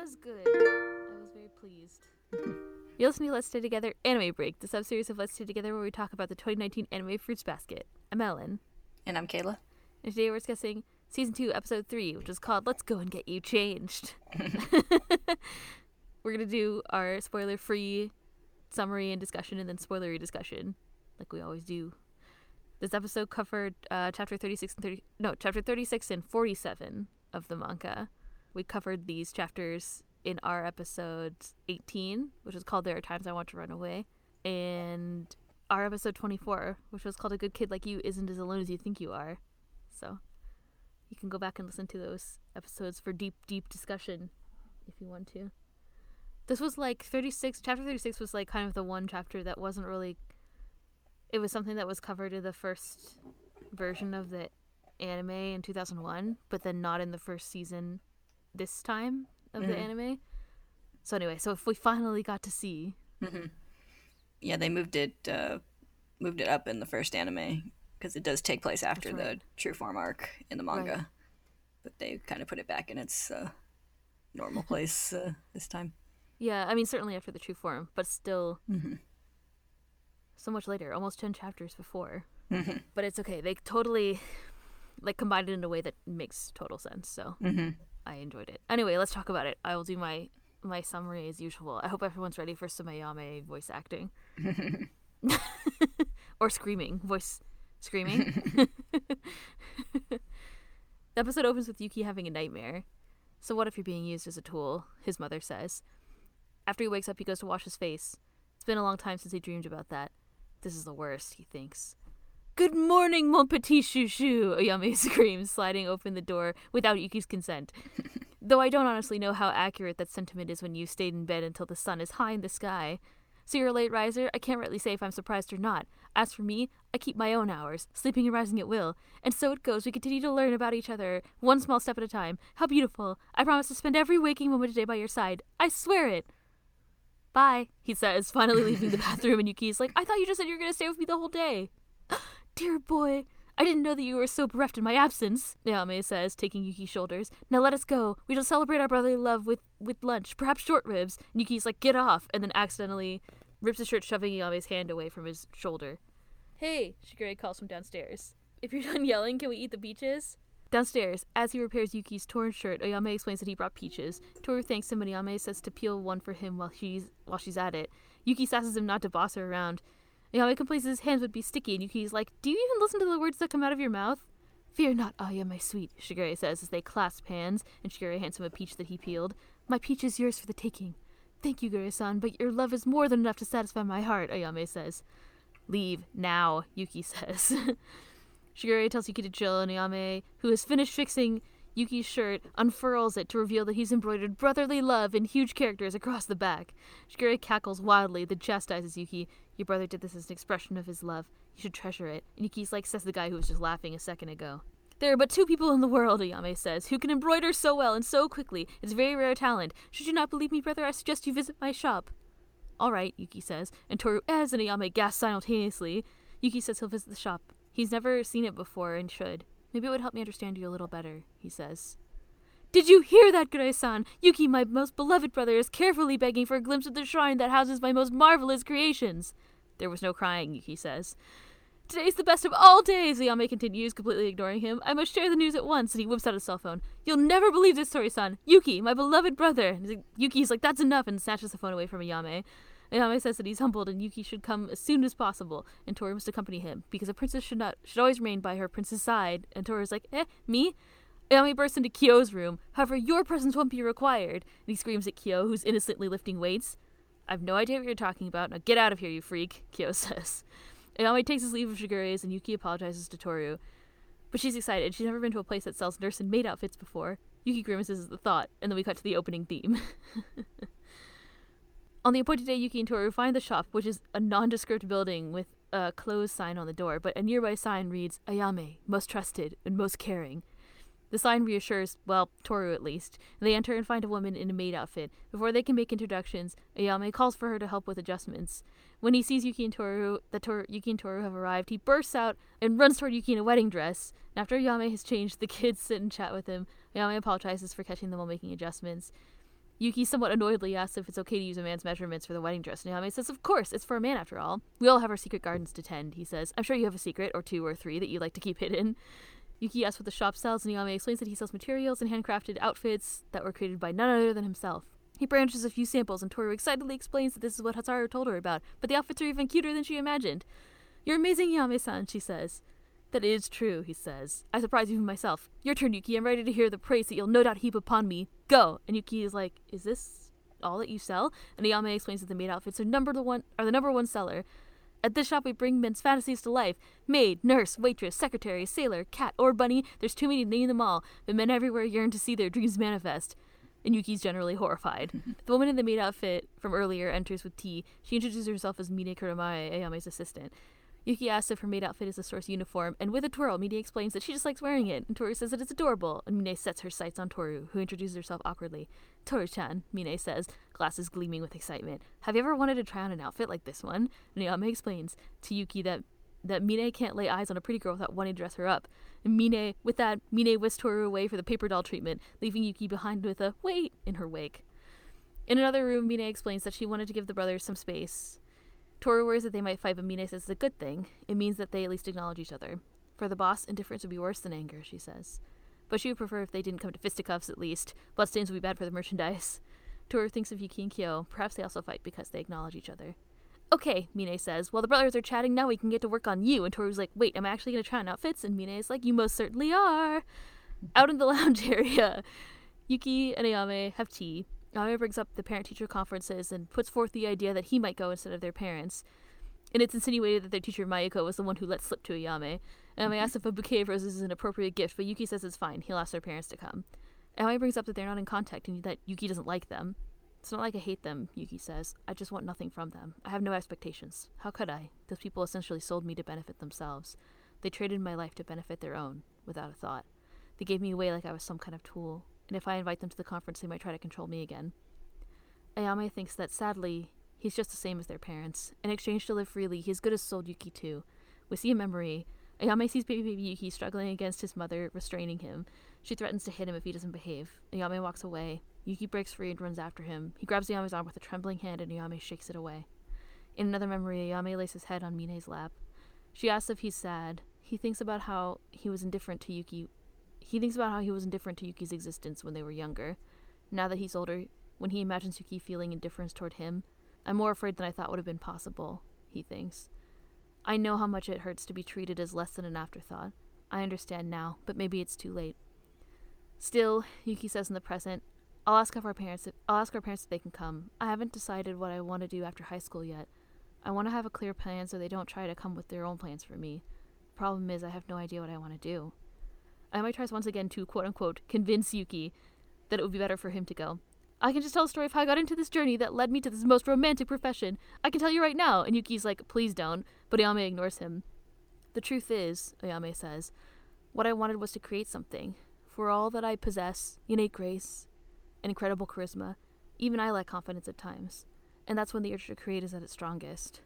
was good. I was very pleased. You're listening to Let's Stay Together Anime Break, the sub-series of Let's Stay Together where we talk about the 2019 anime Fruits Basket. I'm Ellen, And I'm Kayla. and today we're discussing Season 2, Episode 3, which is called Let's Go and Get You Changed. we're going to do our spoiler-free summary and discussion and then spoilery discussion, like we always do. This episode covered uh, chapter 36 and 30, no, chapter 36 and 47 of the manga. We covered these chapters in our episode 18, which is called There Are Times I Want to Run Away, and our episode 24, which was called A Good Kid Like You Isn't As Alone As You Think You Are. So you can go back and listen to those episodes for deep, deep discussion if you want to. This was like 36, chapter 36 was like kind of the one chapter that wasn't really. It was something that was covered in the first version of the anime in 2001, but then not in the first season this time of the Mhm. anime. So anyway, so if we finally got to see, hmm Yeah, they moved it uh, moved it up in the first anime because it does take place after right. the true form arc in the manga, Right. but they kind of put it back in its uh, normal place uh, this time. yeah, I mean certainly after the true form, but still hmm so much later, almost 10 chapters before. hmm But it's okay. They totally like combined it in a way that makes total sense. So hmm I enjoyed it. Anyway, let's talk about it. I will do my my summary as usual. I hope everyone's ready for some Ayame voice acting or screaming, voice screaming. the episode opens with Yuki having a nightmare. So what if you're being used as a tool? His mother says. After he wakes up, he goes to wash his face. It's been a long time since he dreamed about that. This is the worst, he thinks. Good morning, mon petit chouchou, Ayame screams, sliding open the door without Yuki's consent. Though I don't honestly know how accurate that sentiment is when you stayed in bed until the sun is high in the sky. So you're a late riser? I can't rightly say if I'm surprised or not. As for me, I keep my own hours, sleeping and rising at will. And so it goes. We continue to learn about each other, one small step at a time. How beautiful. I promise to spend every waking moment today by your side. I swear it. Bye, he says, finally leaving the bathroom, and Yuki's like, I thought you just said you were going to stay with me the whole day. Dear boy, I didn't know that you were so bereft in my absence, Ayame says, taking Yuki's shoulders. Now let us go. We shall celebrate our brotherly love with, with lunch, perhaps short ribs. And Yuki's like, get off, and then accidentally rips his shirt, shoving Yame's hand away from his shoulder. Hey, Shigure calls from downstairs. If you're done yelling, can we eat the peaches? Downstairs, as he repairs Yuki's torn shirt, Ayame explains that he brought peaches. Toru thanks him and Ayame says to peel one for him while she's while she's at it. Yuki sasses him not to boss her around. Ayame complains his hands would be sticky, and Yuki's like, Do you even listen to the words that come out of your mouth? Fear not, Aya, my sweet, Shigure says as they clasp hands, and Shigure hands him a peach that he peeled. My peach is yours for the taking. Thank you, Gure-san, but your love is more than enough to satisfy my heart, Ayame says. Leave now, Yuki says. Shigure tells Yuki to chill, and Ayame, who has finished fixing Yuki's shirt, unfurls it to reveal that he's embroidered brotherly love in huge characters across the back. Shigure cackles wildly, then chastises Yuki. Your brother did this as an expression of his love. You should treasure it. And Yuki's like, says the guy who was just laughing a second ago. There are but two people in the world, Ayame says, who can embroider so well and so quickly. It's a very rare talent. Should you not believe me, brother, I suggest you visit my shop. All right, Yuki says, and Toru as and Ayame gasp simultaneously. Yuki says he'll visit the shop. He's never seen it before and should. Maybe it would help me understand you a little better, he says. Did you hear that, Gure-san? Yuki, my most beloved brother, is carefully begging for a glimpse of the shrine that houses my most marvelous creations. There was no crying, Yuki says. Today's the best of all days, Ayame continues, completely ignoring him. I must share the news at once, and he whips out his cell phone. You'll never believe this story, son. Yuki, my beloved brother. Yuki's like, that's enough, and snatches the phone away from Ayame says that he's humbled and Yuki should come as soon as possible, and Toru must accompany him, because a princess should not should always remain by her prince's side. And Toru's like, eh, me? Ayame bursts into Kyo's room. However, your presence won't be required. And he screams at Kyo, who's innocently lifting weights. I've no idea what you're talking about. Now get out of here, you freak, Kyo says. Ayame takes his leave of Shigure's and Yuki apologizes to Toru. But she's excited. She's never been to a place that sells nurse and maid outfits before. Yuki grimaces at the thought, and then we cut to the opening theme. on the appointed day, Yuki and Toru find the shop, which is a nondescript building with a closed sign on the door, but a nearby sign reads, Ayame, most trusted and most caring. The sign reassures, well, Toru at least. They enter and find a woman in a maid outfit. Before they can make introductions, Ayame calls for her to help with adjustments. When he sees Yuki and Toru, that Yuki and Toru have arrived, he bursts out and runs toward Yuki in a wedding dress. And after Ayame has changed, the kids sit and chat with him. Ayame apologizes for catching them while making adjustments. Yuki somewhat annoyedly asks if it's okay to use a man's measurements for the wedding dress, Ayame says, Of course, it's for a man after all. We all have our secret gardens to tend, he says. I'm sure you have a secret, or two or three, that you like to keep hidden. Yuki asks what the shop sells, and Ayame explains that he sells materials and handcrafted outfits that were created by none other than himself. He branches a few samples, and Toru excitedly explains that this is what Hataro told her about, but the outfits are even cuter than she imagined. You're amazing, Ayame-san, she says. That is true, he says. I surprise even myself. Your turn, Yuki. I'm ready to hear the praise that you'll no doubt heap upon me. Go! And Yuki is like, Is this all that you sell? And Ayame explains that the maid outfits are number the one are the number one seller. At this shop we bring men's fantasies to life. Maid, nurse, waitress, secretary, sailor, cat, or bunny, there's too many to name them all, but men everywhere yearn to see their dreams manifest. And Yuki's generally horrified. the woman in the maid outfit from earlier enters with tea. She introduces herself as Mine Kuramae, Ayame's assistant. Yuki asks if her maid outfit is a source uniform, and with a twirl, Mine explains that she just likes wearing it, and Toru says that it's adorable, and Mine sets her sights on Toru, who introduces herself awkwardly. Toru-chan, Mine says, glasses gleaming with excitement. Have you ever wanted to try on an outfit like this one? And explains to Yuki that that Mine can't lay eyes on a pretty girl without wanting to dress her up. And Mine, with that, Mine whisks Toru away for the paper doll treatment, leaving Yuki behind with a wait in her wake. In another room, Mine explains that she wanted to give the brothers some space. Toru worries that they might fight, but Mine says it's a good thing. It means that they at least acknowledge each other. For the boss, indifference would be worse than anger, she says. But she would prefer if they didn't come to fisticuffs at least. Bloodstains would be bad for the merchandise. Toru thinks of Yuki and Kyo. Perhaps they also fight because they acknowledge each other. Okay, Mine says. While the brothers are chatting, now we can get to work on you. And Toru's like, wait, am I actually going to try on outfits? And Mine is like, you most certainly are. Out in the lounge area, Yuki and Ayame have tea. Ayame brings up the parent teacher conferences and puts forth the idea that he might go instead of their parents. And it's insinuated that their teacher Mayuko was the one who let slip to Ayame. Ayame mm-hmm. asks if a bouquet of roses is an appropriate gift, but Yuki says it's fine. He'll ask their parents to come. Ayame brings up that they're not in contact and that Yuki doesn't like them. It's not like I hate them, Yuki says. I just want nothing from them. I have no expectations. How could I? Those people essentially sold me to benefit themselves. They traded my life to benefit their own, without a thought. They gave me away like I was some kind of tool, and if I invite them to the conference, they might try to control me again. Ayame thinks that, sadly, he's just the same as their parents. In exchange to live freely, he's good as sold Yuki too. We see a memory. Ayame sees baby Yuki struggling against his mother, restraining him. She threatens to hit him if he doesn't behave. Ayame walks away. Yuki breaks free and runs after him. He grabs Ayame's arm with a trembling hand and Ayame shakes it away. In another memory, Ayame lays his head on Mine's lap. She asks if he's sad. He thinks about how he was indifferent to Yuki. He thinks about how he was indifferent to Yuki's existence when they were younger. Now that he's older, when he imagines Yuki feeling indifference toward him, I'm more afraid than I thought would have been possible, he thinks. I know how much it hurts to be treated as less than an afterthought. I understand now, but maybe it's too late. Still, Yuki says in the present, I'll ask our parents if, I'll ask our parents if they can come. I haven't decided what I want to do after high school yet. I want to have a clear plan so they don't try to come with their own plans for me. The problem is I have no idea what I want to do. I might try once again to quote unquote convince Yuki that it would be better for him to go. I can just tell a story of how I got into this journey that led me to this most romantic profession. I can tell you right now. And Yuki's like, please don't. But Ayame ignores him. The truth is, Ayame says, what I wanted was to create something. For all that I possess, innate grace, and incredible charisma, even I lack confidence at times. And that's when the urge to create is at its strongest.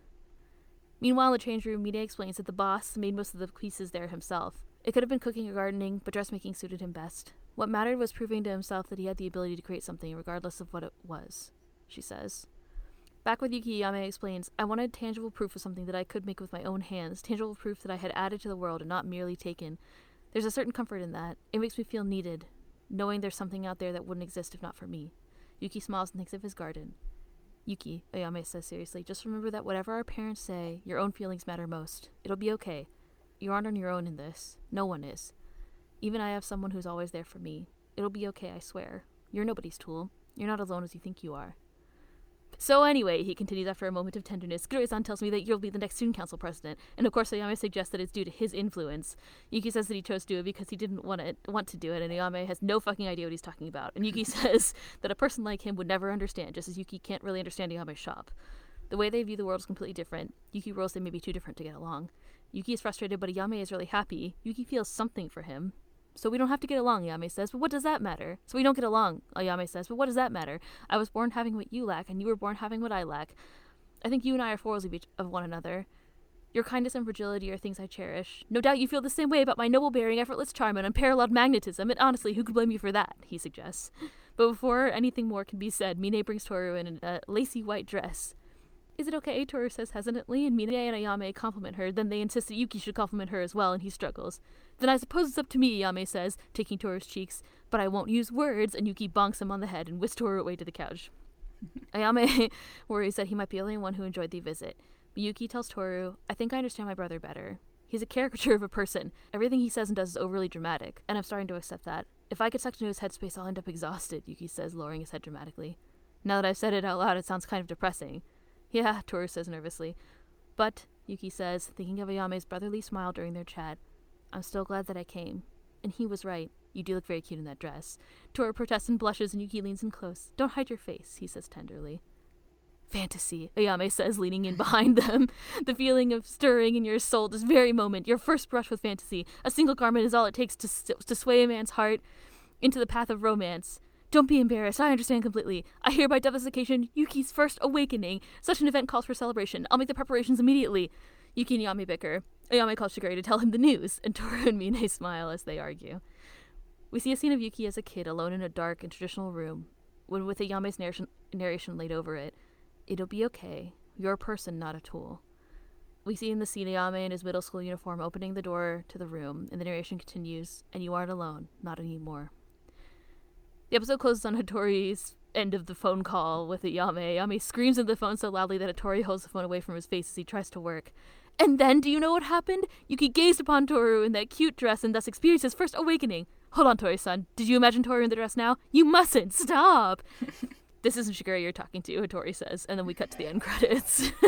Meanwhile, in the change room, Mine explains that the boss made most of the pieces there himself. It could have been cooking or gardening, but dressmaking suited him best. What mattered was proving to himself that he had the ability to create something, regardless of what it was, she says. Back with Yuki, Ayame explains, I wanted tangible proof of something that I could make with my own hands, tangible proof that I had added to the world and not merely taken. There's a certain comfort in that. It makes me feel needed, knowing there's something out there that wouldn't exist if not for me. Yuki smiles and thinks of his garden. Yuki, Ayame says seriously, just remember that whatever our parents say, your own feelings matter most. It'll be okay. You aren't on your own in this. No one is. Even I have someone who's always there for me. It'll be okay, I swear. You're nobody's tool. You're not alone as you think you are. So anyway, he continues after a moment of tenderness, Gure-san tells me that you'll be the next student council president, and of course Ayame suggests that it's due to his influence. Yuki says that he chose to do it because he didn't want it want to do it, and Ayame has no fucking idea what he's talking about. And Yuki says that a person like him would never understand, just as Yuki can't really understand Ayame's shop. The way they view the world is completely different. Yuki rules they may be too different to get along. Yuki is frustrated, but Ayame is really happy. Yuki feels something for him. So we don't have to get along, Ayame says, but what does that matter? So we don't get along, uh, Ayame says, but what does that matter? I was born having what you lack, and you were born having what I lack. I think you and I are foils of, each, of one another. Your kindness and fragility are things I cherish. No doubt you feel the same way about my noble bearing, effortless charm, and unparalleled magnetism, and honestly, who could blame you for that? He suggests. But before anything more can be said, Mine brings Toru in a uh, lacy white dress. Is it okay? Toru says hesitantly, and Mine and Ayame compliment her. Then they insist that Yuki should compliment her as well, and he struggles. Then I suppose it's up to me, Ayame says, taking Toru's cheeks. But I won't use words, and Yuki bonks him on the head and whisks Toru away to the couch. Ayame worries that he might be the only one who enjoyed the visit. Yuki tells Toru, I think I understand my brother better. He's a caricature of a person. Everything he says and does is overly dramatic, and I'm starting to accept that. If I get sucked into his headspace, I'll end up exhausted, Yuki says, lowering his head dramatically. Now that I've said it out loud, it sounds kind of depressing. Yeah, Toru says nervously. But, Yuki says, thinking of Ayame's brotherly smile during their chat, I'm still glad that I came. And he was right. You do look very cute in that dress. Toru protests and blushes, and Yuki leans in close. Don't hide your face, he says tenderly. Fantasy, Ayame says, leaning in behind them. The feeling of stirring in your soul this very moment, your first brush with fantasy. A single garment is all it takes to, to sway a man's heart into the path of romance. Don't be embarrassed. I understand completely. I dub this occasion Yuki's first awakening. Such an event calls for celebration. I'll make the preparations immediately. Yuki and Ayame bicker. Ayame calls Shigure to tell him the news, and Toru and Mine smile as they argue. We see a scene of Yuki as a kid alone in a dark and traditional room, when with Ayame's narration, narration laid over it. It'll be okay. You're a person, not a tool. We see in the scene Ayame in his middle school uniform opening the door to the room, and the narration continues, and you aren't alone, not anymore. The episode closes on Hattori's end of the phone call with Ayame. Ayame screams into the phone so loudly that Hattori holds the phone away from his face as he tries to work. And then, do you know what happened? Yuki gazed upon Toru in that cute dress and thus experienced his first awakening. Hold on, Tori-san. Did you imagine Toru in the dress now? You mustn't! Stop! this isn't Shigure you're talking to, Hattori says, and then we cut to the end credits.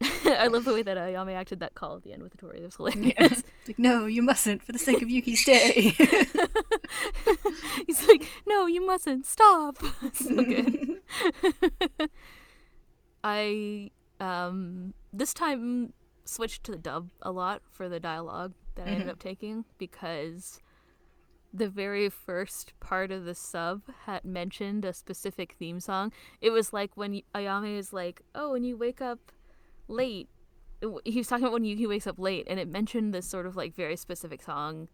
I love the way that Ayame acted that call at the end with Hattori. It was hilarious. Yeah. Like, no, you mustn't, for the sake of Yuki's day. He's like, no, you mustn't. Stop. so good. I um this time switched to the dub a lot for the dialogue that I ended up taking because the very first part of the sub had mentioned a specific theme song. It was like when Ayame is like, "Oh, when you wake up late." He was talking about when Yuki wakes up late, and it mentioned this sort of like very specific song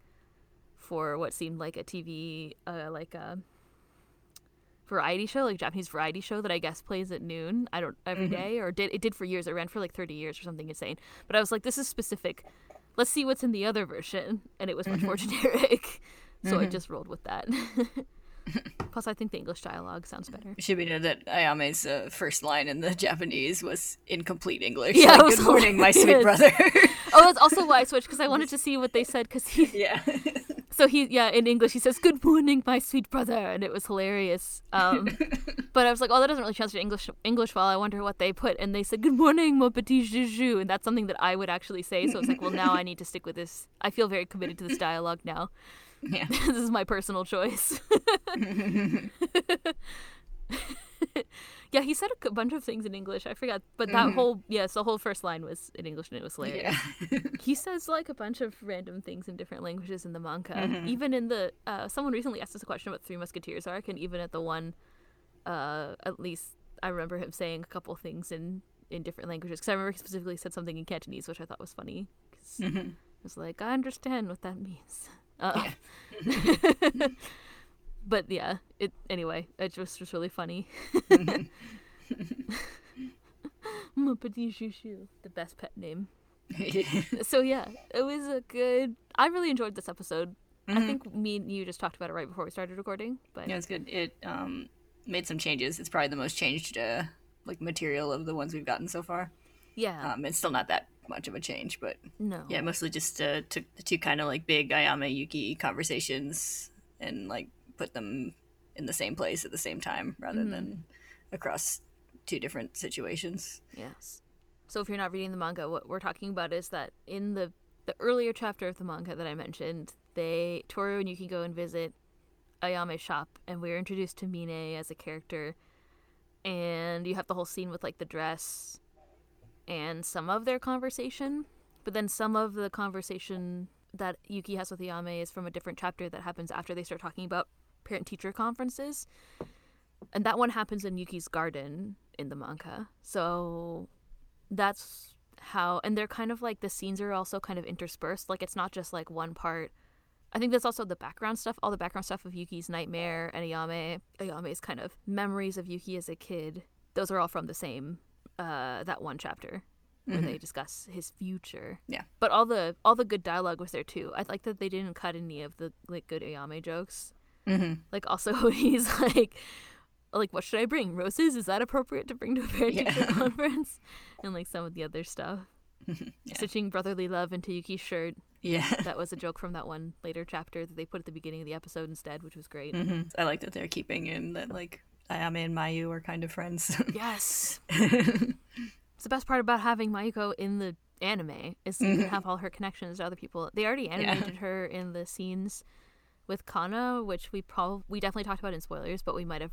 for what seemed like a TV, uh, like a variety show, like Japanese variety show that I guess plays at noon. I don't every Mhm. day, or did it did for years. It ran for like thirty years or something insane. But I was like, this is specific. Let's see what's in the other version, and it was much more generic. So I Mhm. just rolled with that. Plus, I think the English dialogue sounds better. Should we know that Ayame's uh, first line in the Japanese was in complete English. Yeah, like, Good morning, my sweet brother. Oh, that's also why I switched because I wanted to see what they said. Because he, yeah. so he, yeah, in English he says "Good morning, my sweet brother," and it was hilarious. Um, but I was like, oh, that doesn't really translate to English. English well. I wonder what they put, and they said "Good morning, mon petit joujou," and that's something that I would actually say. So it's like, well, now I need to stick with this. I feel very committed to this dialogue now. Yeah. this is my personal choice. yeah, he said a bunch of things in English. I forgot, but that Mhm. whole yes, the whole first line was in English, and it was hilarious. yeah. He says like a bunch of random things in different languages in the manga. Mhm. Even in the uh, someone recently asked us a question about Three Musketeers arc, and even at the one, uh, at least I remember him saying a couple things in in different languages. Because I remember he specifically said something in Cantonese, which I thought was funny. 'cause Mhm. I was like, I understand what that means. Uh, but yeah, it anyway. It just was really funny. Mon petit chouchou, the best pet name. So yeah, it was a good. I really enjoyed this episode. I Mhm. think me and you just talked about it right before we started recording, but Yeah, it's good. It um made some changes. It's probably the most changed uh like material of the ones we've gotten so far. yeah, Um, it's still not that much of a change, but no, yeah, mostly just uh, took the two kind of like big Ayame Yuki conversations and like put them in the same place at the same time rather Mhm. than across two different situations. Yes. So if you're not reading the manga, what we're talking about is that in the the earlier chapter of the manga that I mentioned, they Toru and Yuki go and visit Ayame's shop, and we're introduced to Mine as a character, and you have the whole scene with like the dress and some of their conversation, but then some of the conversation that Yuki has with Ayame is from a different chapter that happens after they start talking about parent teacher conferences. And that one happens in Yuki's garden in the manga. So that's how and they're kind of like the scenes are also kind of interspersed. Like it's not just like one part I think that's also the background stuff, all the background stuff of Yuki's nightmare and Ayame, Ayame's kind of memories of Yuki as a kid. Those are all from the same uh that one chapter where Mhm. they discuss his future. Yeah. But all the all the good dialogue was there too. I like that they didn't cut any of the like good Ayame jokes. Mm-hmm. Like also he's like like what should I bring? Roses? Is that appropriate to bring to a parent teacher Yeah. conference? And like some of the other stuff. Yeah. Stitching brotherly love into Yuki's shirt. Yeah. That was a joke from that one later chapter that they put at the beginning of the episode instead, which was great. hmm I like that they're keeping in that like Ayame and Mayu are kind of friends. Yes. It's the best part about having Mayuko in the anime is you can Mhm. have all her connections to other people. They already animated her in the scenes with Kana, which we probably we definitely talked about in spoilers, but we might have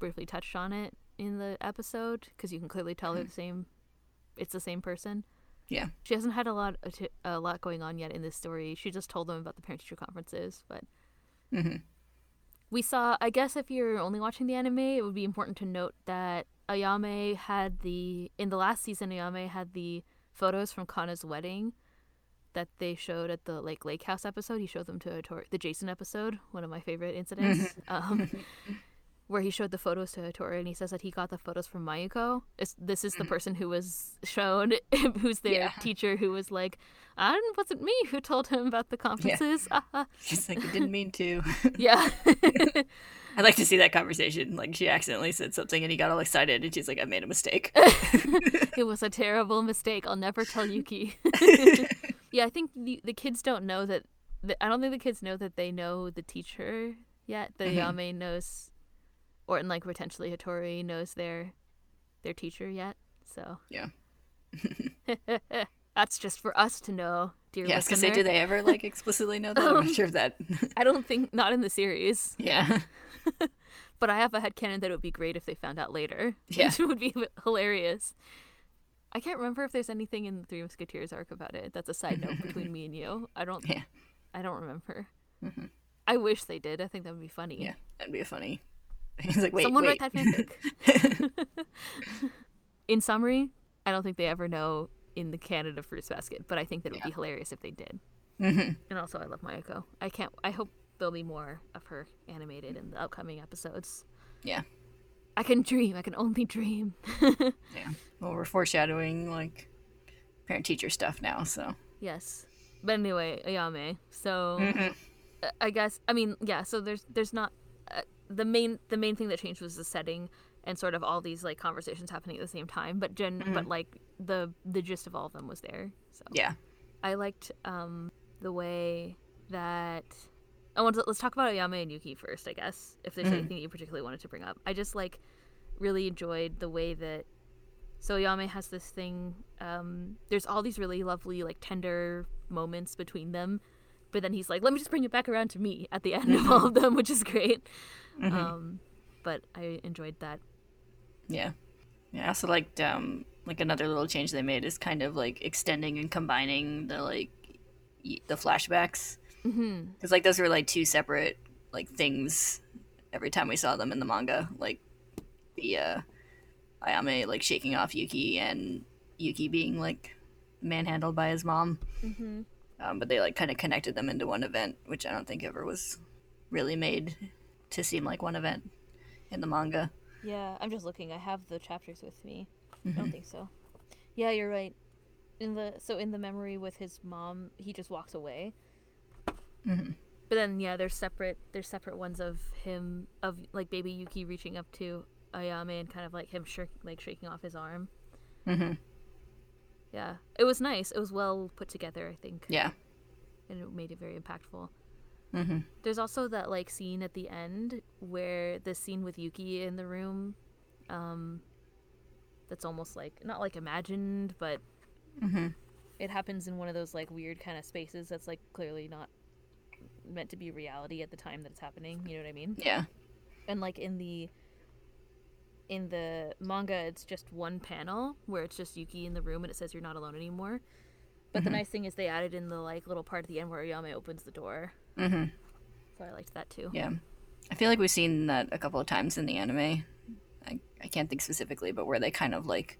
briefly touched on it in the episode because you can clearly tell they're the same. It's the same person. Yeah. She hasn't had a lot a lot going on yet in this story. She just told them about the parent teacher conferences, but hmm we saw i guess if you're only watching the anime it would be important to note that ayame had the in the last season ayame had the photos from kana's wedding that they showed at the like lake house episode. He showed them to the jason episode one of my favorite incidents. Um, where he showed the photos to Hattori and he says that he got the photos from Mayuko. It's, this is the mm-hmm. person who was shown, who's their Yeah. teacher, who was like, "I it wasn't me who told him about the conferences." Ah, ah. She's like, I didn't mean to. yeah. I'd like to see that conversation. Like she accidentally said something and he got all excited and she's like, I made a mistake. it was a terrible mistake. I'll never tell Yuki. yeah, I think the, the kids don't know that. The, I don't think the kids know that they know the teacher yet. The Mhm. Yame knows, or and like potentially Hattori knows their their teacher yet. So Yeah. that's just for us to know, dear Yes, because was gonna say, do they ever like explicitly know that? I'm not sure if that. I don't think not in the series, yeah. but I have a headcanon that it would be great if they found out later. Yeah. Which would be hilarious. I can't remember if there's anything in the Three Musketeers arc about it. That's a side note between me and you. I don't. Yeah. I don't remember. Mhm. I wish they did. I think that would be funny. Yeah, that'd be a funny. He's like, wait, Someone wait. write that fanfic. in summary, I don't think they ever know in the canon Fruits Basket, but I think that it would be hilarious if they did. hmm And also, I love Mayuko. I can't. I hope there'll be more of her animated in the upcoming episodes. Yeah. I can dream. I can only dream. Yeah. Well, we're foreshadowing like parent teacher stuff now, so. yes. But anyway, Ayame. So Mhm. uh, I guess I mean yeah. So there's there's not uh, the main the main thing that changed was the setting and sort of all these like conversations happening at the same time. But gen but like the the gist of all of them was there. So Yeah. I liked um the way that I want to let's talk about Ayame and Yuki first, I guess. If there's Mhm. anything you particularly wanted to bring up, I just like really enjoyed the way that so Ayame has this thing. Um, there's all these really lovely like tender moments between them, but then he's like, "Let me just bring it back around to me" at the end of all of them, which is great. Mhm. Um, but I enjoyed that. Yeah. Yeah. I also liked um like another little change they made is kind of like extending and combining the like y- the flashbacks because like those were like two separate like things every time we saw them in the manga like the uh Ayame like shaking off Yuki and Yuki being like manhandled by his mom hmm um, but they like kind of connected them into one event which I don't think ever was really made to seem like one event in the manga Yeah, I'm just looking. I have the chapters with me. I Mhm. don't think so. Yeah, you're right. In the so in the memory with his mom, he just walks away. Mhm. But then yeah, there's separate there's separate ones of him of like baby Yuki reaching up to Ayame and kind of like him shirk, like shaking off his arm. Mhm. Yeah, it was nice. It was well put together, I think, yeah and it made it very impactful. hmm There's also that like scene at the end where the scene with Yuki in the room, um, that's almost like not like imagined, but hmm it happens in one of those like weird kind of spaces that's like clearly not meant to be reality at the time that it's happening. You know what I mean? yeah And like in the in the manga, it's just one panel where it's just Yuki in the room and it says you're not alone anymore. But the Mhm. nice thing is they added in the like little part at the end where Yame opens the door, Mm-hmm. so I liked that too. Yeah. I feel like we've seen that a couple of times in the anime. I, I can't think specifically, but where they kind of like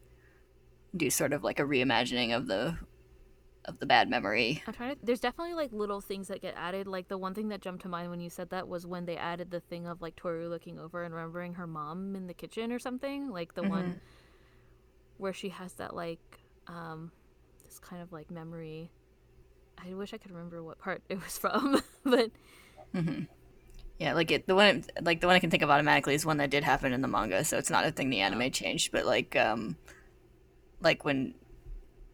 do sort of like a reimagining of the of the bad memory. I'm trying to. There's definitely like little things that get added. Like the one thing that jumped to mind when you said that was when they added the thing of like Toru looking over and remembering her mom in the kitchen or something. Like the one where she has that like um this kind of like memory. I wish I could remember what part it was from, but Yeah, like it the one like the one I can think of automatically is one that did happen in the manga, so it's not a thing the anime changed, but like um like when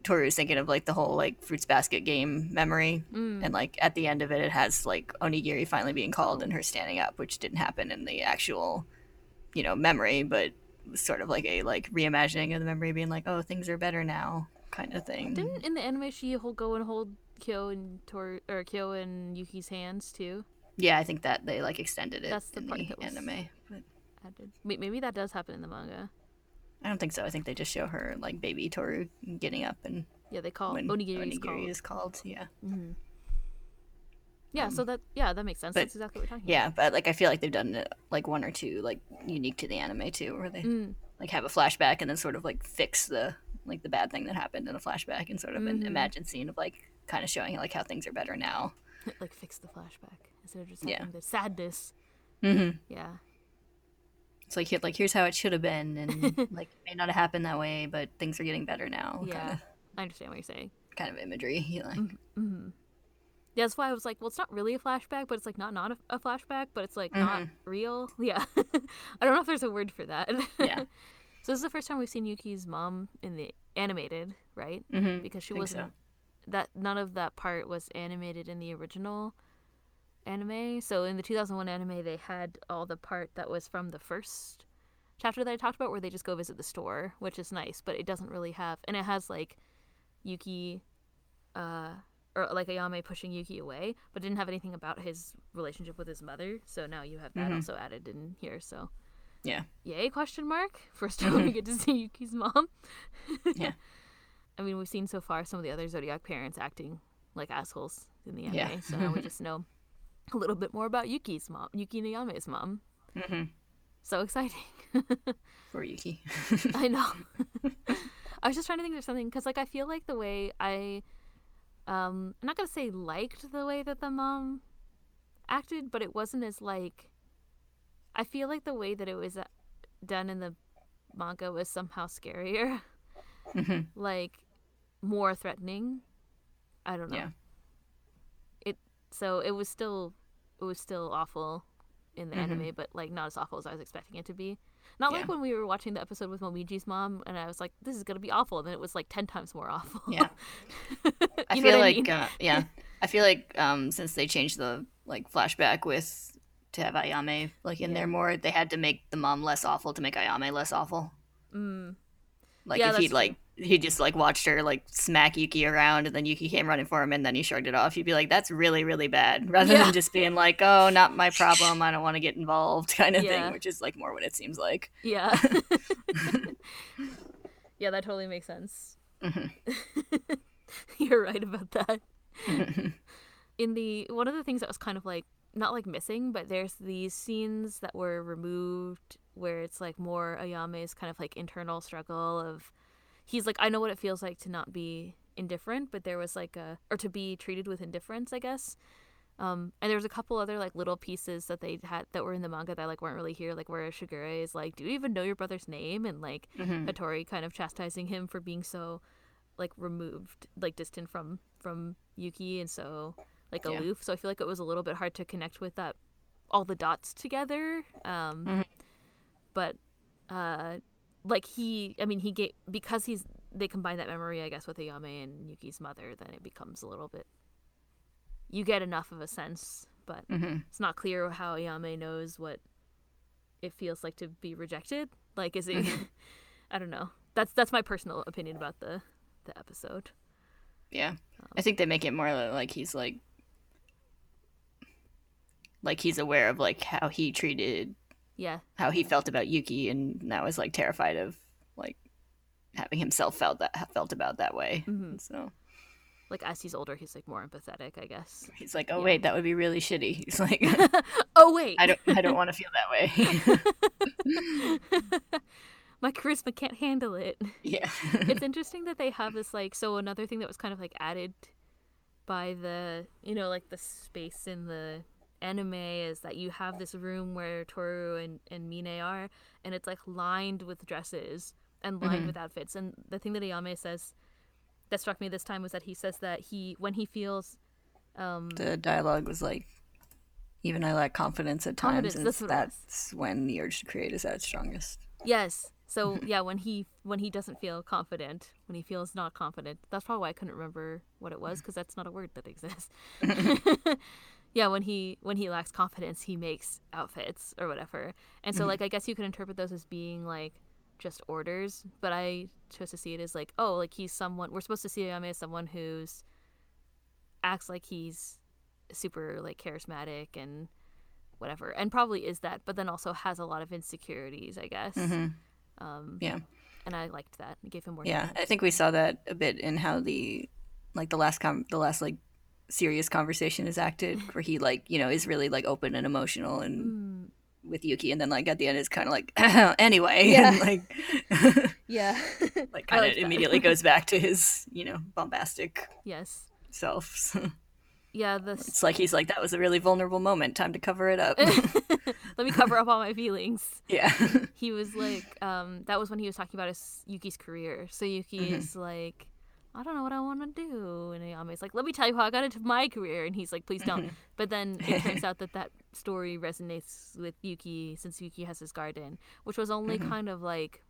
Toru's thinking of like the whole like fruits basket game memory mm. and like at the end of it it has like onigiri finally being called and her standing up, which didn't happen in the actual you know, memory, but was sort of like a like reimagining of the memory being like, Oh, things are better now kind of thing. didn't in the anime she hold go and hold Kyo and Toru or Kyo and Yuki's hands too? Yeah, I think that they like extended it That's the in part the that was- anime. But Added. Maybe that does happen in the manga. I don't think so. I think they just show her like baby Toru getting up and Yeah, they call when onigiri, is onigiri called. is called. Yeah, Yeah, so that yeah that makes sense. but- That's exactly what we're talking yeah, but like I feel like they've done it like one or two like unique to the anime too, where they Mm. like have a flashback and then sort of like fix the like the bad thing that happened in a flashback and sort of Mm-hmm. an imagined scene of like kind of showing like how things are better now. like fix the flashback instead of just Yeah. the sadness. Mm-hmm. Yeah. It's like like here's how it should have been, and like it may not have happened that way, but things are getting better now. Yeah. kind of I understand what you're saying. kind of imagery. You like Yeah, that's why I was like, well, it's not really a flashback, but it's like not not a, a flashback, but it's like not Mm-hmm. real. Yeah. I don't know if there's a word for that. yeah, so this is the first time we've seen Yuki's mom in the animated, right? mm-hmm. Because she wasn't so. that none of that part was animated in the original anime. So in the 2001 anime, they had all the part that was from the first chapter that I talked about, where they just go visit the store, which is nice, but it doesn't really have, and it has like Yuki, uh, or like Ayame pushing Yuki away, but didn't have anything about his relationship with his mother. So now you have that Mhm. also added in here. So yeah, yay question mark first time we get to see yuki's mom Yeah. i mean we've seen so far some of the other zodiac parents acting like assholes in the anime Yeah. so now we just know a little bit more about yuki's mom yuki nayame's mom mm-hmm. so exciting for Yuki. i know i was just trying to think of something because like i feel like the way i um i'm not gonna say liked the way that the mom acted but it wasn't as like i feel like the way that it was uh, done in the manga was somehow scarier Mhm. like more threatening i don't know Yeah. it so it was still it was still awful in the anime but like not as awful as i was expecting it to be not like Mm-hmm. When we were watching the episode with Momiji's mom and i was like this is gonna be awful and then it was like 10 times more awful Yeah. I feel what I like mean? uh, yeah, I feel like um since they changed the like flashback with to have Ayame like in Yeah. there more, they had to make the mom less awful to make Ayame less awful. mm. Like Yeah, if he'd like he just like watched her like smack Yuki around and then Yuki came running for him and then he shrugged it off, he'd be like, That's really, really bad. Rather Yeah. than just being like, Oh, not my problem, I don't want to get involved kind of Yeah. thing, which is like more what it seems like. yeah yeah that totally makes sense Mhm. you're right about that in the one of the things that was kind of like not like missing, but there's these scenes that were removed where it's like more Ayame's kind of like internal struggle of he's like I know what it feels like to not be indifferent, but there was like a or to be treated with indifference, I guess. Um, and there was a couple other like little pieces that they had that were in the manga that like weren't really here, like where Shigure is like, "Do you even know your brother's name?" and like Mhm. Hattori kind of chastising him for being so like removed, like distant from from Yuki and so like Yeah. aloof. So I feel like it was a little bit hard to connect with that all the dots together. Um Mhm. But uh like he I mean he gave because he's they combine that memory I guess with Ayame and Yuki's mother, then it becomes a little bit you get enough of a sense, but Mhm. it's not clear how Ayame knows what it feels like to be rejected. Like, is it? I don't know. That's that's my personal opinion about the the episode. Yeah. Um, I think they make it more like he's like like he's aware of like how he treated Yeah, how he felt about Yuki and now is like terrified of like having himself felt that felt about that way. Mhm. So like as he's older, he's like more empathetic, I guess. he's like, "Oh Yeah. wait, that would be really shitty." He's like, oh wait, "I don't I don't want to feel that way." my charisma can't handle it. Yeah. it's interesting that they have this like so another thing that was kind of like added by the you know like the space in the anime is that you have this room where Toru and, and Mine are and it's like lined with dresses and lined Mhm. with outfits and the thing that Ayame says that struck me this time was that he says that he when he feels um the dialogue was like, even I lack confidence at Confidence, times, and that's what it was. that's when the urge to create is at its strongest. Yes. So yeah, when he when he doesn't feel confident, when he feels not confident, that's probably why I couldn't remember what it was because that's not a word that exists. yeah, when he when he lacks confidence, he makes outfits or whatever. And so like I guess you could interpret those as being like just orders, but I chose to see it as like oh, like he's someone we're supposed to see Ayame as someone who's acts like he's super like charismatic and whatever and probably is that but then also has a lot of insecurities i guess hmm um, Yeah. and I liked that. It gave him more. Yeah, I think we saw that a bit in how the like the last com- the last like serious conversation is acted, where he like you know is really like open and emotional and Mm, with Yuki, and then like at the end is kind of like anyway, Yeah. and like yeah. like kind of immediately goes back to his you know bombastic yes. self. So Yeah. This. it's like he's like that was a really vulnerable moment. Time to cover it up. Let me cover up all my feelings. yeah. He was like, um, that was when he was talking about his Yuki's career. So Yuki Mhm. is like, I don't know what I want to do, and Ayame's like, let me tell you how I got into my career, and he's like, please don't. But then it turns out that that story resonates with Yuki since Yuki has his garden, which was only Mhm. kind of like,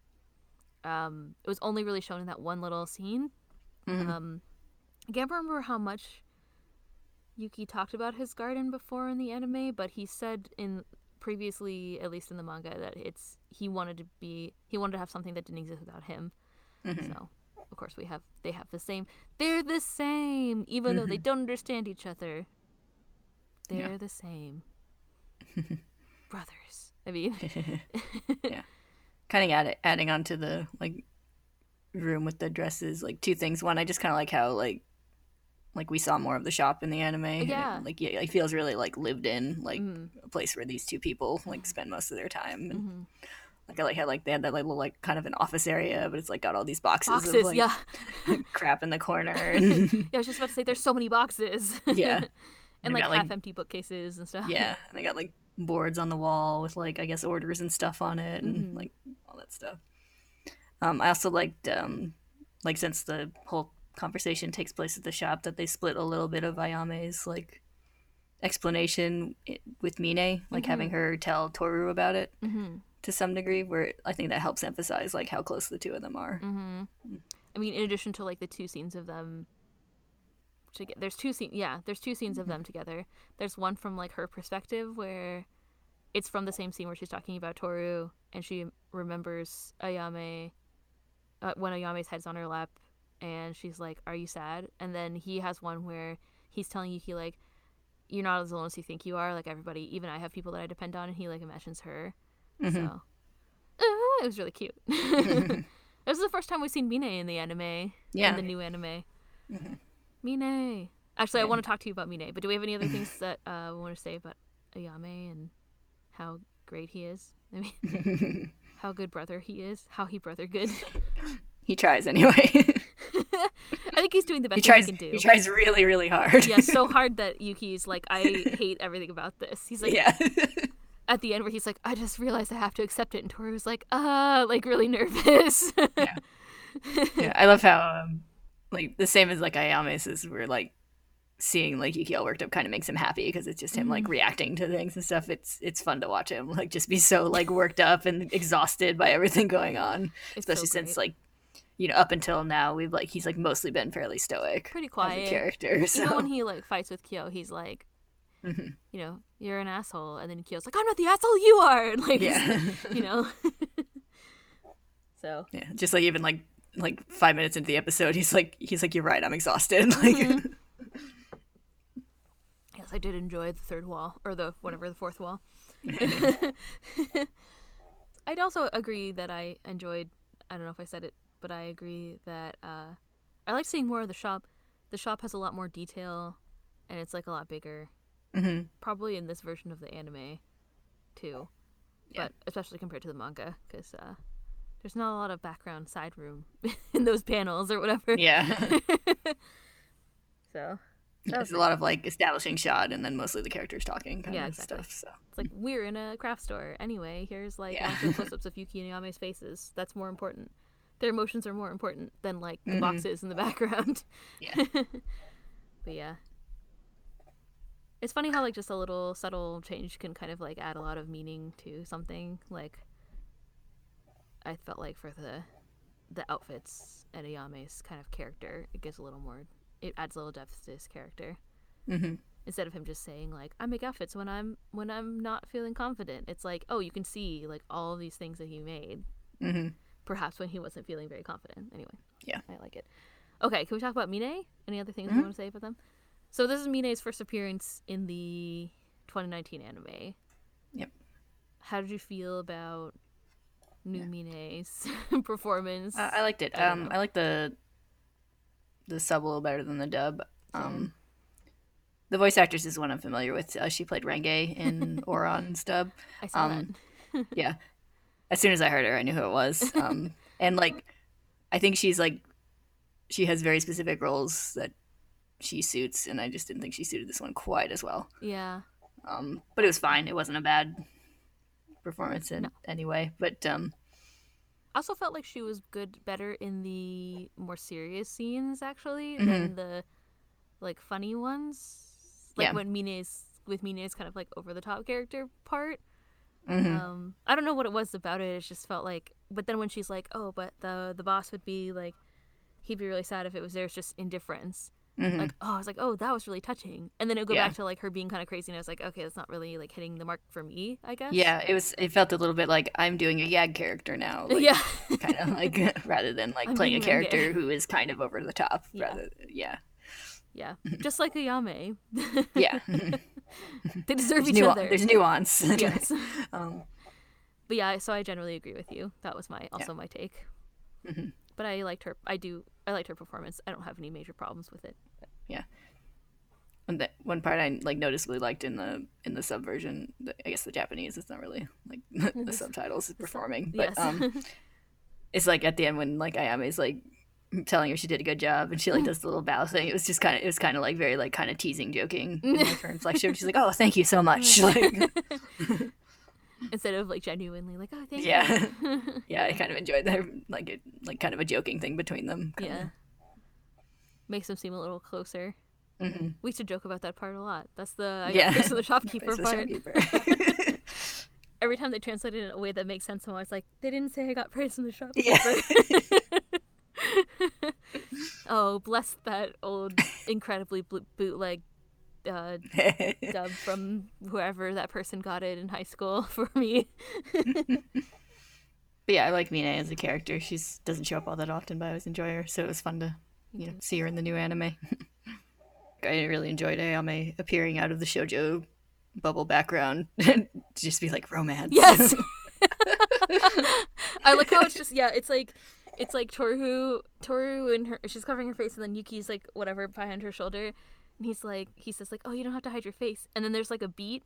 um, it was only really shown in that one little scene. Mhm. Um, I can't remember how much Yuki talked about his garden before in the anime, but he said in previously, at least in the manga, that it's he wanted to be he wanted to have something that didn't exist without him. Mhm. So, of course, we have they have the same. They're the same, even though they don't understand each other. They're Yeah. the same. Brothers. I mean, yeah. Kind of add, adding on to the like room with the dresses, like two things. One, I just kind of like how like like we saw more of the shop in the anime. and Yeah. like yeah, it feels really like lived in, like mm, a place where these two people like spend most of their time. And mhm. Like I like how like they had that like little like kind of an office area, but it's like got all these boxes, boxes. of like yeah, crap in the corner. And yeah. I was just about to say there's so many boxes. yeah, and They've like got, like- half empty bookcases and stuff. yeah, and they got like boards on the wall with like I guess orders and stuff on it and Mhm. like all that stuff. Um, I also liked um, like since the whole conversation takes place at the shop that they split a little bit of Ayame's like explanation with Mine, like having her tell Toru about it hmm to some degree, where I think that helps emphasize like how close the two of them are. hmm I mean, in addition to like the two scenes of them. Toge- there's two scenes. Yeah, there's two scenes of them together. There's one from like her perspective where it's from the same scene where she's talking about Toru and she remembers Ayame uh, when Ayame's head's on her lap and she's like, "Are you sad?" And then he has one where he's telling Yuki like, "You're not as alone as you think you are. Like everybody, even I have people that I depend on." And he like imagines her. Mhm. So uh, it was really cute. this is the first time we've seen Mine in the anime. Yeah. In the new anime. Mhm. Mine. Actually, I want to talk to you about Mine, but do we have any other things that uh, we want to say about Ayame and how great he is? I mean, how good brother he is. How he brother good. he tries anyway. I think he's doing the best he tries. he can do. He tries really, really hard. yeah, so hard that Yuki's like, I hate everything about this. He's like, yeah. At the end where he's like, I just realized I have to accept it, and Tori was like, uh, like really nervous. yeah, I love how um, like the same as like Ayame's is we're like seeing like Yuki all worked up kind of makes him happy because it's just him like Mm-hmm. reacting to things and stuff. It's it's fun to watch him like just be so like worked up and exhausted by everything going on, It's so especially since like you know up until now we've like he's like mostly been fairly stoic pretty quiet. character. So Even when he like fights with Kyo, he's like, Mhm. you know, you're an asshole, and then Kyo's like, I'm not the asshole, you are. And, like, yeah, you know. so yeah, just like even like like five minutes into the episode, he's like he's like you're right, I'm exhausted. Like Mhm. yes, I did enjoy the third wall or the whatever the fourth wall. I'd also agree that I enjoyed. I don't know if I said it, but I agree that uh, I like seeing more of the shop. The shop has a lot more detail, and it's like a lot bigger. Mhm. Probably in this version of the anime, too. Yeah. But especially compared to the manga, because uh, there's not a lot of background side room in those panels or whatever. Yeah. So There's a lot of like establishing shot and then mostly the characters talking kind Yeah, of exactly. stuff. So it's like we're in a craft store. Anyway, here's like Yeah. close-ups of Yuki and Yame's faces. That's more important. Their emotions are more important than like the Mhm. boxes in the background. yeah. But yeah. It's funny how like just a little subtle change can kind of like add a lot of meaning to something. Like I felt like for the the outfits and Ayame's kind of character, it gives a little more it adds a little depth to his character. hmm Instead of him just saying like I make outfits when I'm when I'm not feeling confident. It's like, oh, you can see like all these things that he made. hmm Perhaps when he wasn't feeling very confident. Anyway. Yeah. I like it. Okay, can we talk about Mine? Any other things Mhm. you want to say about them? So this is Mine's first appearance in the 2019 anime. Yep. How did you feel about new Mine's performance? I, I liked it. I Um, know. I like the the sub a little better than the dub. Um, the voice actress is one I'm familiar with. Uh, she played Renge in Ouran's dub. I saw um, Yeah. As soon as I heard her, I knew who it was. Um, and like, I think she's like, she has very specific roles that she suits, and I just didn't think she suited this one quite as well. Yeah. Um, but it was fine. It wasn't a bad performance in No. anyway. But um, I also felt like she was good, better in the more serious scenes actually Mm-hmm. than the like funny ones. Like Yeah. when Mine's with Mine's kind of like over the top character part. mhm. Um, I don't know what it was about it. It just felt like. But then when she's like, "Oh, but the the boss would be like, he'd be really sad if it was there's just indifference." Mhm. Like, oh, I was like, "Oh, that was really touching." And then it would go Yeah. back to like her being kind of crazy, and I was like, "Okay, that's not really like hitting the mark for me." I guess. Yeah, it was. It felt a little bit like I'm doing a Yag character now. Like, yeah. kind of like rather than like I'm playing a character who is kind of over the top. Yeah. Rather, yeah, yeah. Just like Ayame. yeah. they deserve there's, each other. there's nuance. yes. um, But yeah, so I generally agree with you. That was my also my take. Mhm. But I liked her. I do. I liked her performance. I don't have any major problems with it. And that one part I like noticeably liked in the in the subversion. The, I guess the Japanese. It's not really like the subtitles performing, but yes. um, it's like at the end when like Ayame's like telling her she did a good job and she like does the little bow thing. It was just kind of it was kind of like very like kind of teasing, joking in like, her inflection. She's like, "Oh, thank you so much." Like, Instead of like genuinely like, oh, thank Yeah. you. yeah, I kind of enjoyed that like it like kind of a joking thing between them. yeah. Makes them seem a little closer. hmm We used to joke about that part a lot. That's the I Yeah. the shopkeeper the part. shopkeeper. Every time they translate it in a way that makes sense, I'm always like, they didn't say I got praise from the Yeah. shopkeeper. oh, bless that old, incredibly bootleg uh, dub from whoever that person got it in high school for me. But yeah, I like Mine as a character. She doesn't show up all that often, but I always enjoy her. So it was fun to, you know, see her in the new anime. I really enjoyed Ayame appearing out of the shojo bubble background and just be like romance. Yes. I like how it's just yeah, it's like it's like Toru Toru and her she's covering her face and then Yuki's like whatever behind her shoulder and he's like he says like, Oh, you don't have to hide your face and then there's like a beat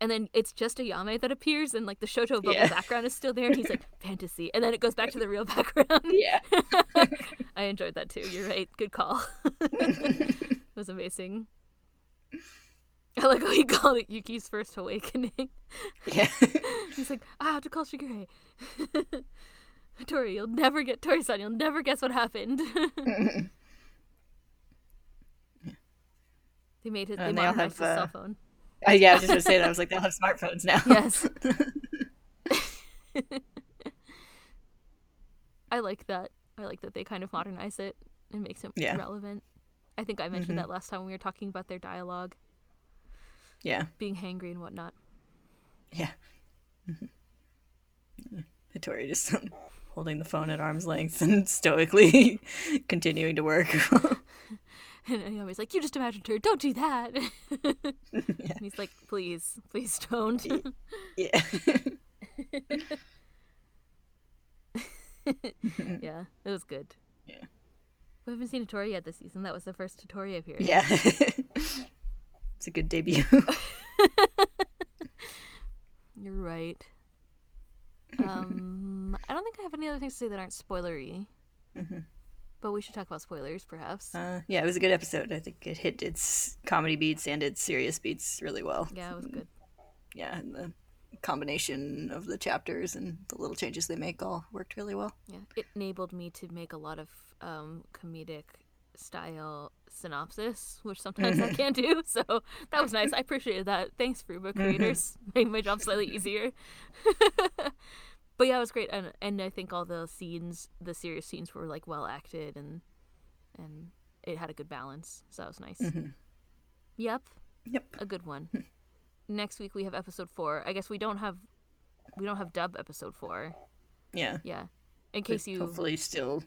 and then it's just Ayame that appears and like the shojo bubble Yeah. background is still there and he's like fantasy and then it goes back to the real background. yeah. I enjoyed that too. You're right. Good call. it was amazing. I like how he called it Yuki's first awakening. Yeah. He's like, I have to call Shigure. Tori, you'll never get Tori-san. You'll never guess what happened. they made it. They And they all have, his uh, cell phone. Uh, yeah, I was just gonna say that. I was like, they'll have smartphones now. Yes. I like that. I like that they kind of modernize it and makes it Yeah. relevant. I think I mentioned Mhm. that last time when we were talking about their dialogue yeah. being hangry and whatnot. Yeah. Mm-hmm. Just holding the phone at arm's length and stoically continuing to work. And Naomi's like, "You just imagined her. Don't do that." yeah. And he's like, "Please, please don't." Yeah. yeah, it was good. Yeah. We haven't seen a Tori yet this season. That was the first Tori appearance. yeah. it's a good debut. You're right. Um, I don't think I have any other things to say that aren't spoilery. Mhm. But we should talk about spoilers, perhaps. Uh, yeah, it was a good episode. I think it hit its comedy beats and its serious beats really well. yeah, it was good. Yeah, and the combination of the chapters and the little changes they make all worked really well. Yeah, it enabled me to make a lot of um, comedic style synopsis, which sometimes I can't do. So that was nice. I appreciated that. Thanks, Fruba creators. Made my job slightly easier. but yeah, it was great, and and I think all the scenes, the serious scenes, were like well acted, and and it had a good balance. So that was nice. Mhm. Yep, Yep. a good one. Next week we have episode four. I guess we don't have we don't have dub episode four. Yeah. Yeah, in case you hopefully still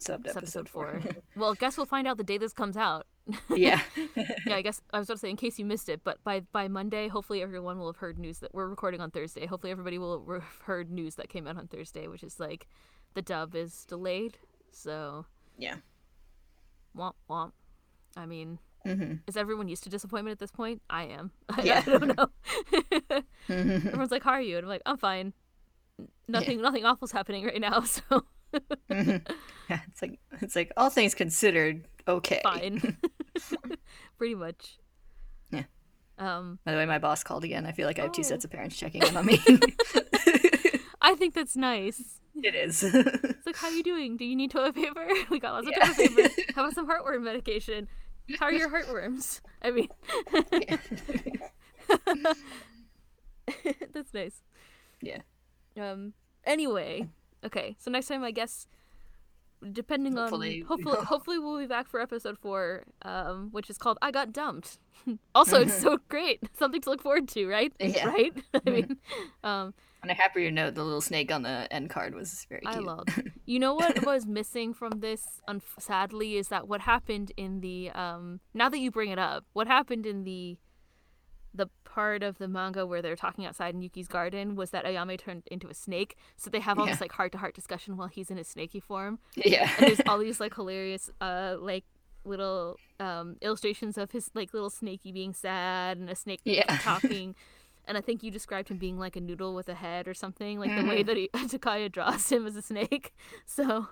subbed episode, episode four. well, guess we'll find out the day this comes out. Yeah. yeah, I guess I was about to say in case you missed it, but by by Monday, hopefully everyone will have heard news that we're recording on Thursday. Hopefully everybody will have heard news that came out on Thursday, which is like the dub is delayed. So yeah. womp womp. I mean, hmm is everyone used to disappointment at this point? I am. Yeah. I don't know. Everyone's like, "How are you?" And I'm like, "I'm fine. Nothing, nothing awful's happening right now, so Yeah, it's like it's like all things considered, okay. fine." Pretty much. Yeah. Um, By the way, my boss called again. I feel like I have two sets of parents checking in on me. I think that's nice. it is. It's like, how are you doing? Do you need toilet paper? We got lots of Yeah. toilet paper. How about some heartworm medication? How are your heartworms? I mean, that's nice. Yeah. Um. Anyway, okay. So next time, I guess, depending Hopefully- on hopefully, hopefully we'll be back for episode four, um, which is called "I Got Dumped." also, it's so great. Something to look forward to, right? Yeah. Right. I mean, um, On a happier note, the little snake on the end card was very cute. I loved. You know what was missing from this, un- sadly, is that what happened in the um. Now that you bring it up, what happened in the part of the manga where they're talking outside in Yuki's garden was that Ayame turned into a snake. So they have all Yeah. this like heart to heart discussion while he's in his snaky form, Yeah. and there's all these like hilarious uh like little um illustrations of his like little snaky being sad and a snake Yeah. talking. And I think you described him being like a noodle with a head or something, like the Mm-hmm. way that he, Takaya draws him as a snake. So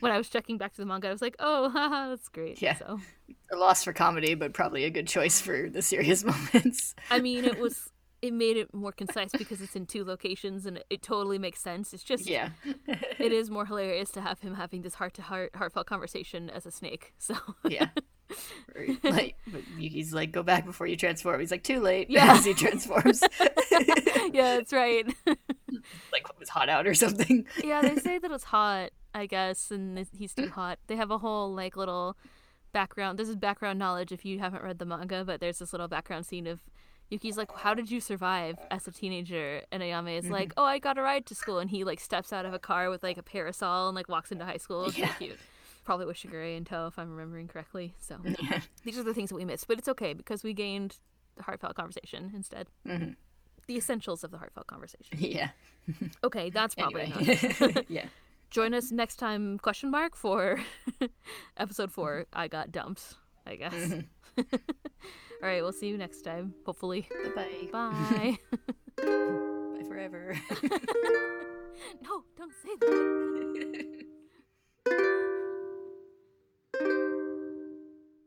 when I was checking back to the manga, I was like, oh, haha, that's great. Yeah. So, a loss for comedy, but probably a good choice for the serious moments. I mean, it was, it made it more concise because it's in two locations and it, totally makes sense. It's just, Yeah. it is more hilarious to have him having this heart to heart, heartfelt conversation as a snake. So, Yeah. Like, but Yuki's like, go back before you transform. He's like, too late. Yeah. As he transforms. yeah, that's right. like, it was hot out or something. yeah, they say that it's hot, I guess, and he's too hot. They have a whole like little background. This is background knowledge if you haven't read the manga, but there's this little background scene of Yuki's like, "How did you survive as a teenager?" And Ayame is like, "Oh, I got a ride to school," and he like steps out of a car with like a parasol and like walks into high school. It's Yeah. really cute. Probably with Shigure in tow, if I'm remembering correctly. So Yeah. these are the things that we missed, but it's okay because we gained the heartfelt conversation instead. Mhm. The essentials of the heartfelt conversation. Yeah. Okay, that's probably Anyway. enough. yeah. join us next time question mark for episode four i got dumped i guess Mm-hmm. all right we'll see you next time hopefully Bye-bye. bye Bye forever. no don't say that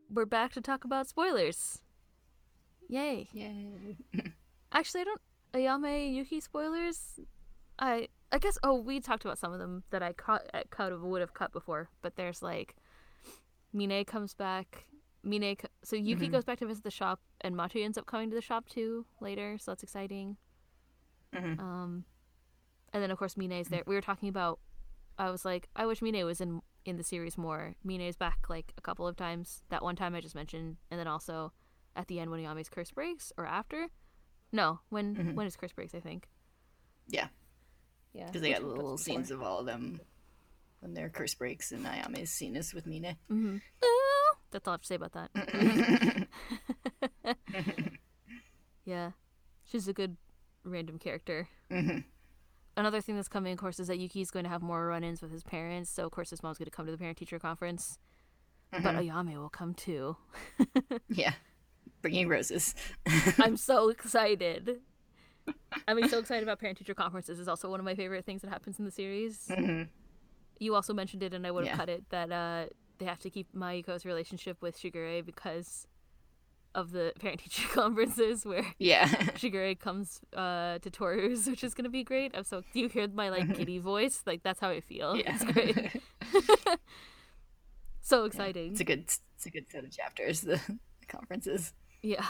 we're back to talk about spoilers yay Yay. actually i don't ayame yuki spoilers i i guess oh we talked about some of them that i caught cut would have cut before but there's like mine comes back mine co- so yuki Mhm. goes back to visit the shop and machi ends up coming to the shop too later so that's exciting Mhm. um and then of course mine's there we were talking about i was like i wish mine was in in the series more mine's back like a couple of times that one time i just mentioned and then also at the end when yame's curse breaks or after no when Mhm. when his curse breaks i think Yeah. yeah Because they got little scenes of all of them when their curse breaks and Ayame's scene is with Mine. mm-hmm. that's all i have to say about that yeah she's a good random character Mhm. another thing that's coming of course is that yuki's going to have more run-ins with his parents so of course his mom's going to come to the parent teacher conference but Mhm. ayame will come too Yeah. Bringing roses. i'm so excited I'm so excited about parent teacher conferences. is also one of my favorite things that happens in the series. hmm You also mentioned it, and I would have Yeah. cut it that uh, they have to keep Mayuko's relationship with Shigure because of the parent teacher conferences where Yeah. Shigure comes uh, to Toru's, which is gonna be great. I'm so do you hear my like giddy voice? Like that's how I feel. yeah. It's great. so exciting. It's a good it's a good set of chapters, the, the conferences. Yeah.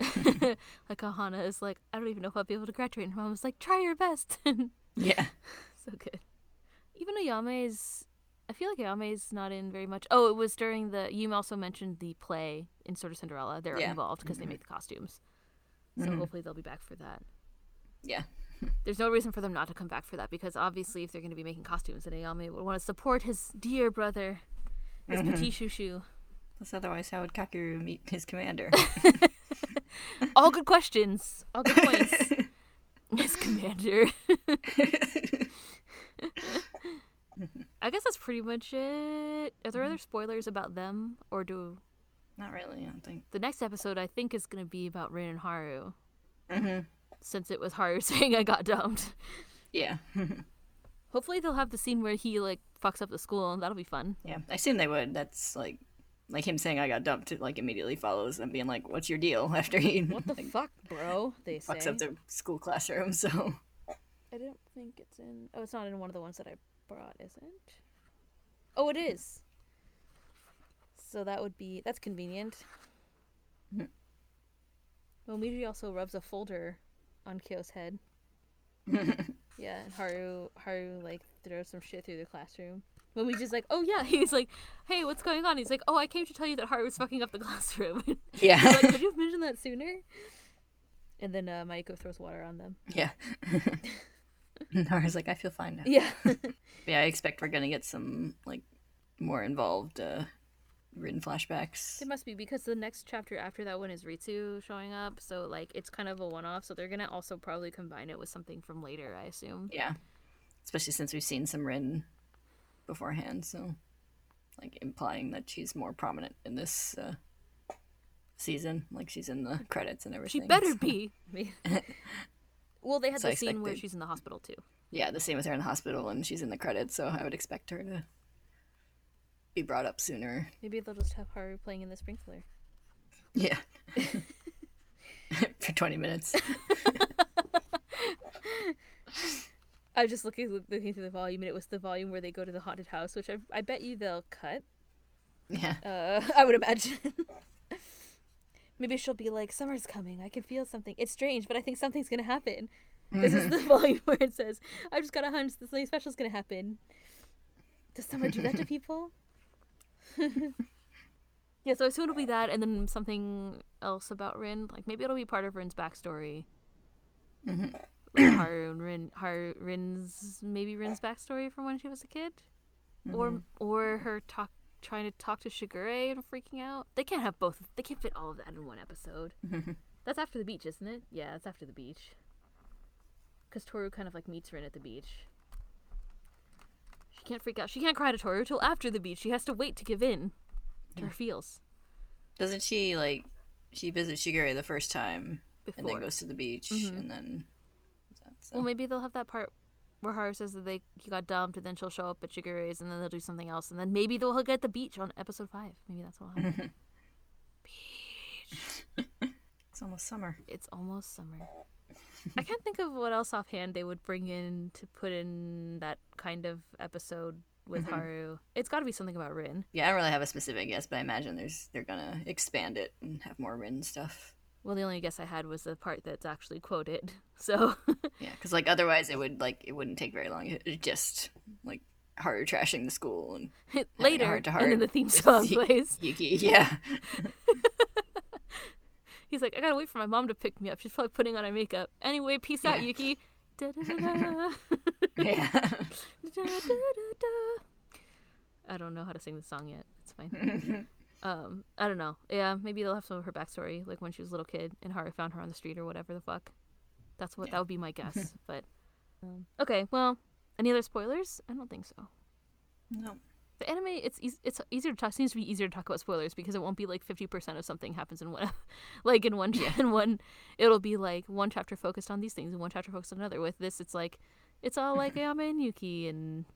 like how Hana is like, I don't even know if I'll be able to graduate. And her mom was like, try your best. Yeah. so good. Even Ayame's, I feel like Ayame's not in very much. Oh, it was during the. You also mentioned the play in Sort of Cinderella. They're Yeah. involved because they make the costumes. So Mhm. hopefully they'll be back for that. Yeah. There's no reason for them not to come back for that because obviously, if they're going to be making costumes, then Ayame would want to support his dear brother, his Mhm. petit chouchou. Plus otherwise how would Kakeru meet his commander? All good questions. All good points. his commander. I guess that's pretty much it. Are there other spoilers about them, or do Not really, I don't think. the next episode? I think is going to be about Rin and Haru, hmm since it was Haru saying I got dumped. Yeah. Hopefully, they'll have the scene where he like fucks up the school, and that'll be fun. yeah. I assume they would. That's like like him saying I got dumped it like immediately follows them being like, What's your deal? after he What the like, fuck, bro? They say. fucks up the school classroom, so I don't think it's in. Oh, it's not in one of the ones that I brought, is it? Oh, it is. So that would be that's convenient. Mhm. Well, Miji also rubs a folder on Kyo's head. Yeah, and Haru Haru like throws some shit through the classroom. When we just like, oh yeah, he's like, hey, what's going on? He's like, oh, I came to tell you that Haru's fucking up the classroom. Yeah. Like, could you have mentioned that sooner? And then uh, Mayuko throws water on them. yeah. Nara's like, I feel fine now. Yeah. Yeah, I expect we're gonna get some like more involved uh written flashbacks. It must be because the next chapter after that one is Ritsu showing up, so like it's kind of a one-off. So they're gonna also probably combine it with something from later, I assume. Yeah. Especially since we've seen some Rin beforehand, so like implying that she's more prominent in this uh season. Like she's in the credits and everything. She better so- be. well, they had So I the scene where she's in the hospital too. Yeah, the same with her in the hospital and she's in the credits, so I would expect her to be brought up sooner. Maybe they'll just have her playing in the sprinkler. Yeah. For twenty minutes. I was just looking looking through the volume, and it was the volume where they go to the haunted house, which I I bet you they'll cut. Yeah. Uh, I would imagine. Maybe she'll be like, "Summer's coming. I can feel something. It's strange, but I think something's gonna happen." This is the volume where it says, "I've just got a hunch that something special's gonna happen." Does summer do that to people? yeah, so I assume it'll be that, and then something else about Rin. Like maybe it'll be part of Rin's backstory. Mhm. Haru and Rin, Haru, Rin's maybe Rin's backstory from when she was a kid, or or her talk trying to talk to Shigure and freaking out. They can't have both. They can't fit all of that in one episode. That's after the beach, isn't it? Yeah, it's after the beach. Because Toru kind of like meets Rin at the beach. She can't freak out. She can't cry to Toru till after the beach. She has to wait to give in to her feels Doesn't she like she visits Shigure the first time and then goes to the beach Mhm. and then so- Well, maybe they'll have that part where Haru says that they he got dumped, and then she'll show up at Shigure's, and then they'll do something else, and then maybe they'll hug at the beach on episode five. Maybe that's what will happen. beach. it's almost summer. It's almost summer. I can't think of what else offhand they would bring in to put in that kind of episode with Mhm. Haru. It's got to be something about Rin. Yeah, I don't really have a specific guess, but I imagine there's they're gonna expand it and have more Rin stuff. Well, the only guess I had was the part that's actually quoted. So Yeah, because like otherwise it would like it wouldn't take very long. It, just like Haru trashing the school and later, heart to and then the theme song Yu- plays. Yuki. Yeah, He's like, I gotta wait for my mom to pick me up. She's probably putting on her makeup. Anyway, peace out, Yuki. Da-da-da-da. yeah. I don't know how to sing the song yet. It's fine. Um, I don't know. Yeah, maybe they'll have some of her backstory, like when she was a little kid and Haru found her on the street or whatever the fuck. That's what Yeah. that would be my guess. but um, okay, well, any other spoilers? I don't think so. no. The anime, it's eas- it's easier to talk. Seems to be easier to talk about spoilers because it won't be like fifty percent of something happens in one, like in one Yeah. in one. It'll be like one chapter focused on these things and one chapter focused on another. With this, it's like it's all like Ayame and Yuki, and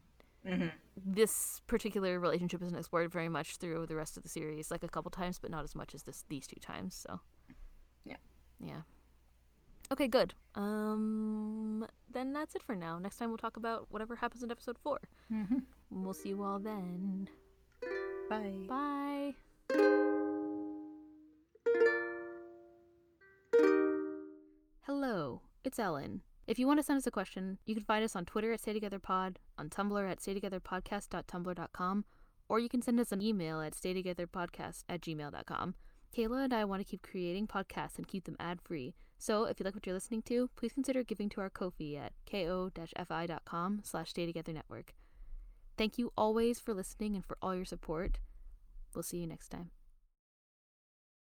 hmm this particular relationship isn't explored very much through the rest of the series. Like a couple times, but not as much as this these two times. So Yeah. yeah. Okay, good. Um, then that's it for now. Next time we'll talk about whatever happens in episode four. mm-hmm. We'll see you all then. Bye. Bye. Hello, it's Ellen. If you want to send us a question, you can find us on Twitter at StayTogetherPod, on Tumblr at StayTogetherPodcast.tumblr.com, or you can send us an email at StayTogetherPodcast at gmail.com. Kayla and I want to keep creating podcasts and keep them ad-free. So if you like what you're listening to, please consider giving to our Ko-fi at ko-fi.com slash StayTogetherNetwork. Thank you always for listening and for all your support. We'll see you next time.